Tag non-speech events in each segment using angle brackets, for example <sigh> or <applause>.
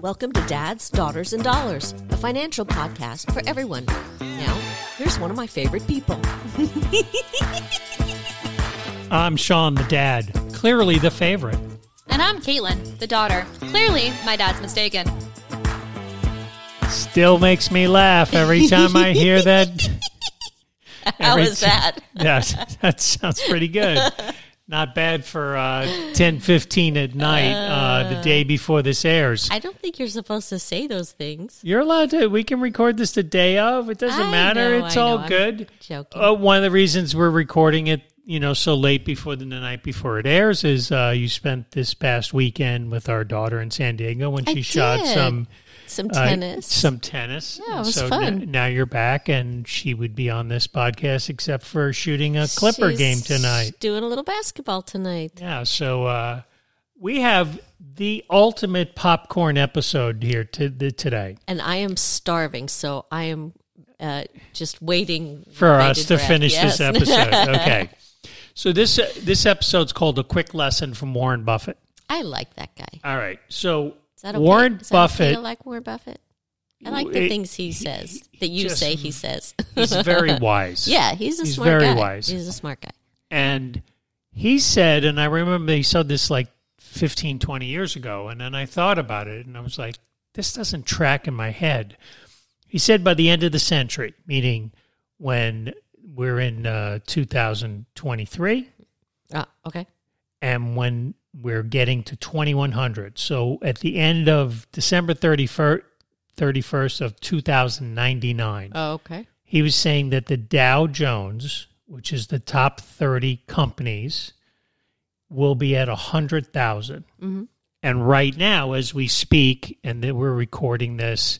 Welcome to Dads, Daughters, and Dollars, a financial podcast for everyone. Now, here's one of my favorite people. <laughs> I'm Sean, the dad, clearly the favorite. And I'm Caitlin, the daughter. Clearly, my dad's mistaken. Still makes me laugh every time I hear that. <laughs> How Every is ti- that? Yes, <laughs> that sounds pretty good. Not bad for uh, 10, 15 at night, uh, the day before this airs. I don't think you're supposed to say those things. You're allowed to. We can record this the day of. It doesn't I matter. know, it's I all know. I'm good. joking. Uh, one of the reasons we're recording it, you know, so late before the, the night before it airs is uh, you spent this past weekend with our daughter in San Diego when I she shot did. some Some uh, tennis. some tennis. Yeah, it was so fun. n- now you're back, and she would be on this podcast except for shooting a Clipper She's game tonight. Doing a little basketball tonight. Yeah, so uh, we have the ultimate popcorn episode here to the, today And I am starving, so I am uh, just waiting for us to breath. finish Yes. this <laughs> episode. Okay, so this uh, this episode's called "A Quick Lesson from Warren Buffett." I like that guy. All right, so that okay? Warren Is that okay Buffett. to like Warren Buffett. I like the It- things he says that you just- say he says. he's very <laughs> wise. yeah, he's a He's smart very guy. wise. He's a smart guy. And he said, and I remember he said this like 15, 20 years ago, and then I thought about it and I was like, this doesn't track in my head. He said by the end of the century, meaning when we're in uh, 2023 Ah, okay. and when we're getting to 2100. So at the end of December 31st, 31st of 2099 Oh, okay. he was saying that the Dow Jones, which is the top 30 companies, will be at 100,000. Mhm. And right now, as we speak, and that we're recording this,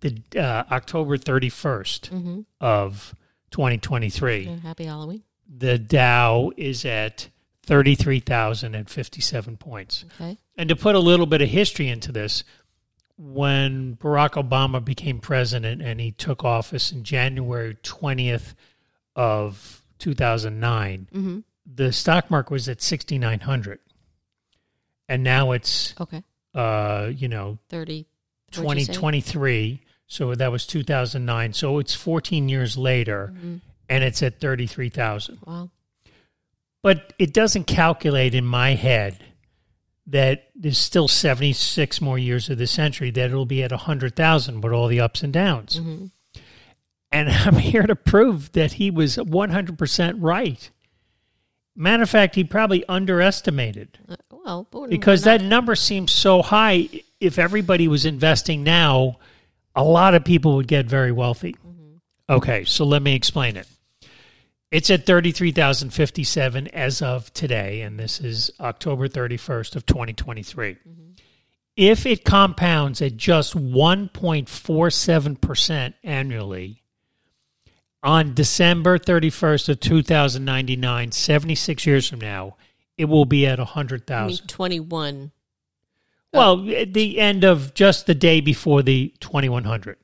the uh, October 31st Mm-hmm. of 2023, Happy Halloween. the Dow is at 33,057 points. Okay. And to put a little bit of history into this, when Barack Obama became president and he took office in January 20th of 2009, Mm-hmm. the stock market was at 6,900. And now it's, Okay. uh, you know, 30. what'd you say? 2023. So that was 2009. So it's 14 years later Mhm. and it's at 33,000. Wow. But it doesn't calculate in my head that there's still 76 more years of the century that it'll be at 100,000 with all the ups and downs. Mhm. And <laughs> I'm here to prove that he was 100% right. Matter of fact, he probably underestimated Uh, well, because that number seems so high. If everybody was investing now, a lot of people would get very wealthy. Okay, so let me explain it. It's at 33,057 as of today, and this is October 31st of 2023. Mm-hmm. If it compounds at just 1.47% annually on December 31st of 2099, 76 years from now, it will be at I 100,000. 21. Well, at the end of just the day before the 2100.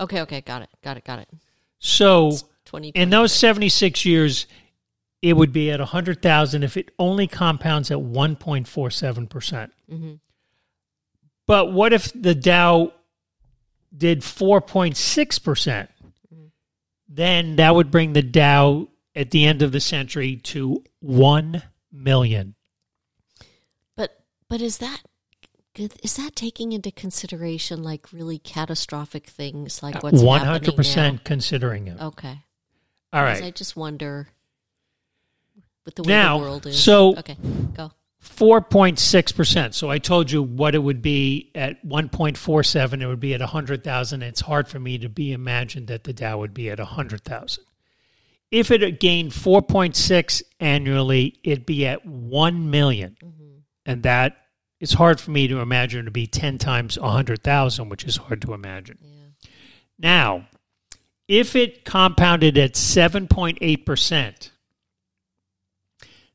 Okay, okay. Got it. Got it. Got it. So 20. in those 76 years, it would be at 100,000 if it only compounds at 1.47%. percent Mhm. But what if the Dow did 4.6%? percent Then that would bring the Dow at the end of the century to 1 million. But but is that is that taking into consideration like really catastrophic things like what's One happening hundred percent considering it. Okay. All right. I just wonder with the way Now, the world is. so- okay, go. 4.6%. So I told you what it would be at 1.47. It would be at 100,000. It's hard for me to be imagined that the Dow would be at 100,000. If it gained 4.6 annually, it'd be at 1 million. Mm-hmm. And that is hard for me to imagine to be 10 times 100,000, which is hard to imagine. Yeah. Now, if it compounded at 7.8%,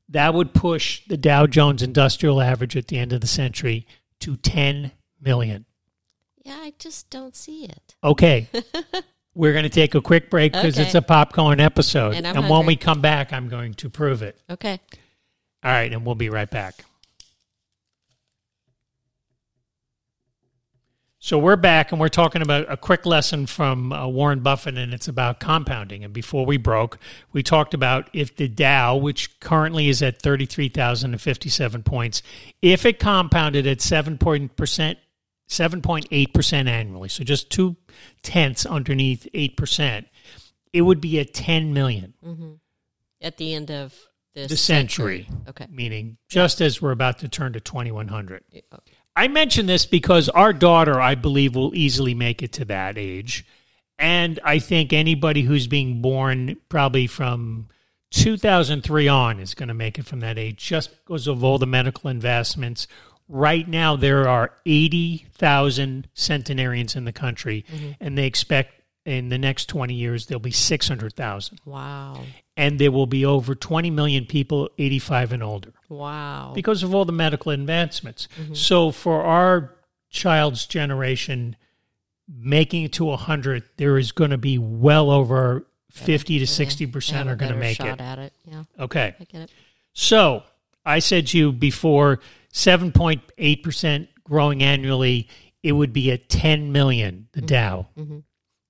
that would push the Dow Jones Industrial Average at the end of the century to 10 million. Yeah, I just don't see it. Okay. <laughs> We're going to take a quick break because Okay. it's a popcorn episode. And I'm when we come back, I'm going to prove it. Okay. All right. And we'll be right back. So we're back and we're talking about a quick lesson from uh, Warren Buffett, and it's about compounding. And before we broke, we talked about if the Dow, which currently is at 33,057 points, if it compounded at 7 percent, 7.8% annually, so just two tenths underneath 8%, it would be at 10 million At the end of this the century, Okay. meaning just as we're about to turn to 2100. Uh, I mention this because our daughter, I believe, will easily make it to that age. And I think anybody who's being born probably from 2003 on is going to make it from that age just because of all the medical investments. Right now, there are 80,000 centenarians in the country, mm-hmm. and they expect in the next 20 years there'll be 600,000. Wow. And there will be over 20 million people 85 and older Wow. because of all the medical advancements. Mm-hmm. So for our child's generation, making it to 100, there is going to be well over 50 to 60% are going to make shot it. at it. Yeah, Okay. I get it. So I said to you before, 7.8 percent growing annually. It would be at 10 million, the mm-hmm. Dow. Mm-hmm.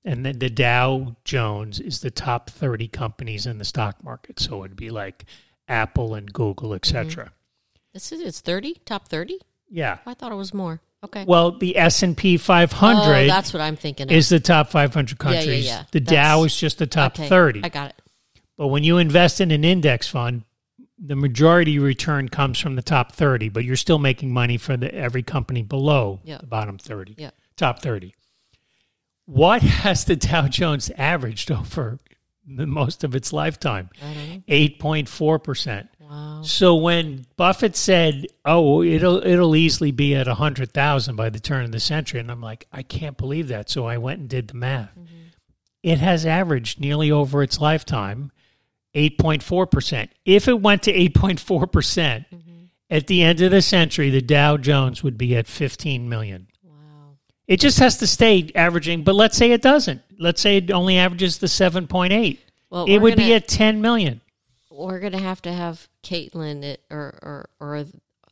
And then the Dow Jones is the top 30 companies in the stock market. So it'd be like Apple and Google, et mm-hmm. cetera. This is it's thirty top thirty. Yeah. I thought it was more. Okay. Well, the S and P oh, 500 that's what I'm thinking. Of. is the top 500 countries. Yeah, yeah, yeah. The That's- Dow is just the top okay, 30. I got it. But when you invest in an index fund, the majority return comes from the top 30, but you're still making money for the, every company below Yeah. the bottom 30, Yeah. top 30. What has the Dow Jones averaged over the most of its lifetime? I don't know. 8.4%. Wow. So when Buffett said, "Oh, it'll it'll easily be at 100,000 by the turn of the century." And I'm like, "I can't believe that." So I went and did the math. Mm-hmm. It has averaged nearly over its lifetime 8.4%. If it went to 8.4%, percent mm-hmm. at the end of the century, the Dow Jones would be at 15 million. It just has to stay averaging, but let's say it doesn't. Let's say it only averages the 7.8. Well, it would be gonna- at 10 million. We're gonna have to have Caitlin or or or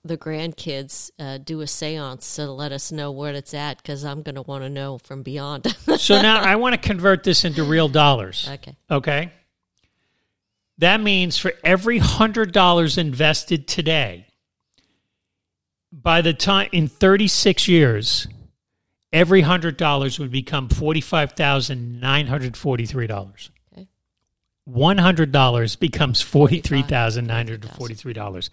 the grandkids uh, do a séance to let us know what it's at because I'm gonna want to know from beyond. <laughs> So now I want to convert this into real dollars. okay. Okay. That means for every hundred dollars invested today, by the time in 36 years, every hundred dollars would become $45,943. Okay. $100 becomes $43,943.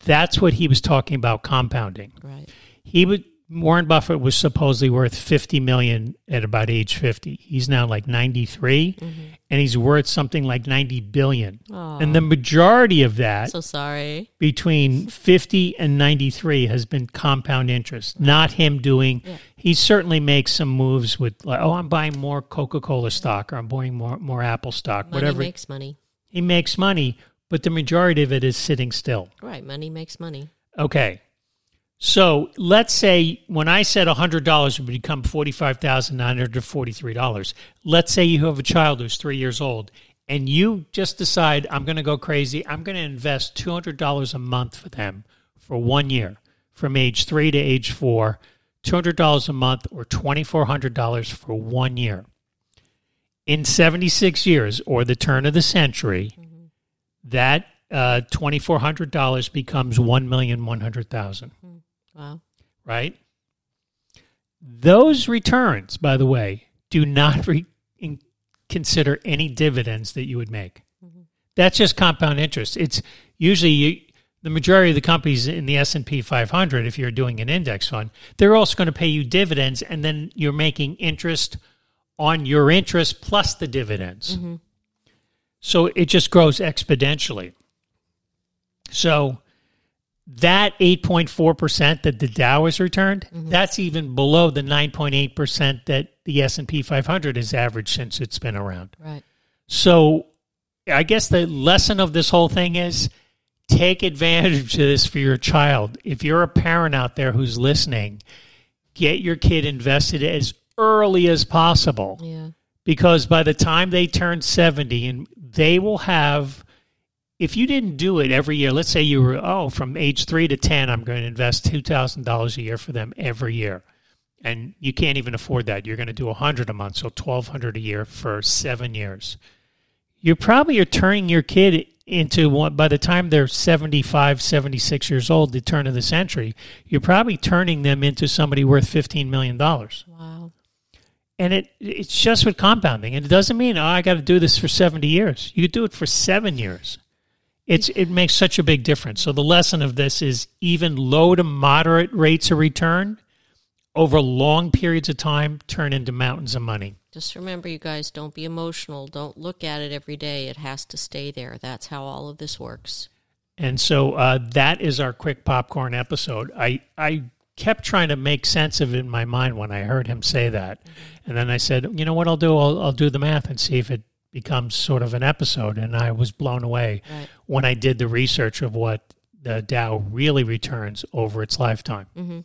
That's what he was talking about compounding. Right. He would Warren Buffett was supposedly worth 50 million at about age 50. He's now like 93 mm-hmm. and he's worth something like 90 billion. Aw. And the majority of that So sorry. between 50 and 93 has been compound interest, not him doing. Yeah. He certainly makes some moves with, like, oh, I'm buying more Coca Cola stock or I'm buying more, more Apple stock, Money whatever. makes money. he makes money, but the majority of it is sitting still. Right. Money makes money. Okay. So let's say when I said $100 would become $45,943, let's say you have a child who's three years old and you just decide, I'm going to go crazy. I'm going to invest $200 a month for them for one year from age three to age four, $200 a month or $2,400 for one year. In 76 years or the turn of the century, that uh, $2,400 becomes $1,100,000 Wow. right? Those returns, by the way, do not re- in- consider any dividends that you would make. Mm-hmm. That's just compound interest. It's usually you, the majority of the companies in the S and P 500. If you're doing an index fund, they're also going to pay you dividends, and then you're making interest on your interest plus the dividends. Mm-hmm. So it just grows exponentially. So that 8.4% that the Dow has returned, mm-hmm. that's even below the 9.8% that the S&P 500 has averaged since it's been around. Right. So I guess the lesson of this whole thing is take advantage of this for your child. If you're a parent out there who's listening, get your kid invested as early as possible Yeah. because by the time they turn 70 and they will have if you didn't do it every year let's say you were oh from age 3 to 10 i'm going to invest $2000 a year for them every year and you can't even afford that. You're going to do a hundred a month, so twelve hundred a year for seven years. You're probably are turning your kid into one by the time they're 75 76 years old the turn of the century you're probably turning them into somebody worth 15 million dollars Wow. and it it's just with compounding and it doesn't mean oh i got to do this for 70 years you could do it for 7 years it's it makes such a big difference so the lesson of this is even low to moderate rates of return over long periods of time turn into mountains of money Just remember, you guys, don't be emotional. Don't look at it every day. It has to stay there. That's how all of this works. And so uh, that is our quick popcorn episode. I I kept trying to make sense of it in my mind when I heard him say that, and then I said, you know what I'll do? I'll, I'll do the math and see if it becomes sort of an episode. And I was blown away Right. when I did the research of what the Dow really returns over its lifetime.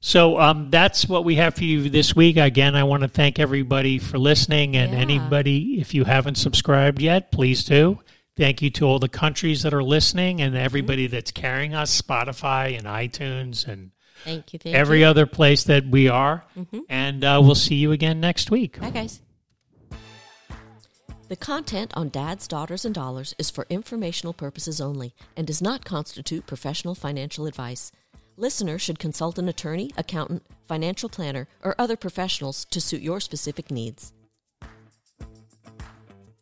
So um, that's what we have for you this week. Again, I want to thank everybody for listening, and Yeah. anybody, if you haven't subscribed yet, please do. Thank you to all the countries that are listening, and everybody that's carrying us, Spotify and iTunes, and Thank you. Thank every you. other place that we are. And uh, we'll see you again next week. Bye, guys. The content on Dads, Daughters, and Dollars is for informational purposes only and does not constitute professional financial advice. Listeners should consult an attorney, accountant, financial planner, or other professionals to suit your specific needs.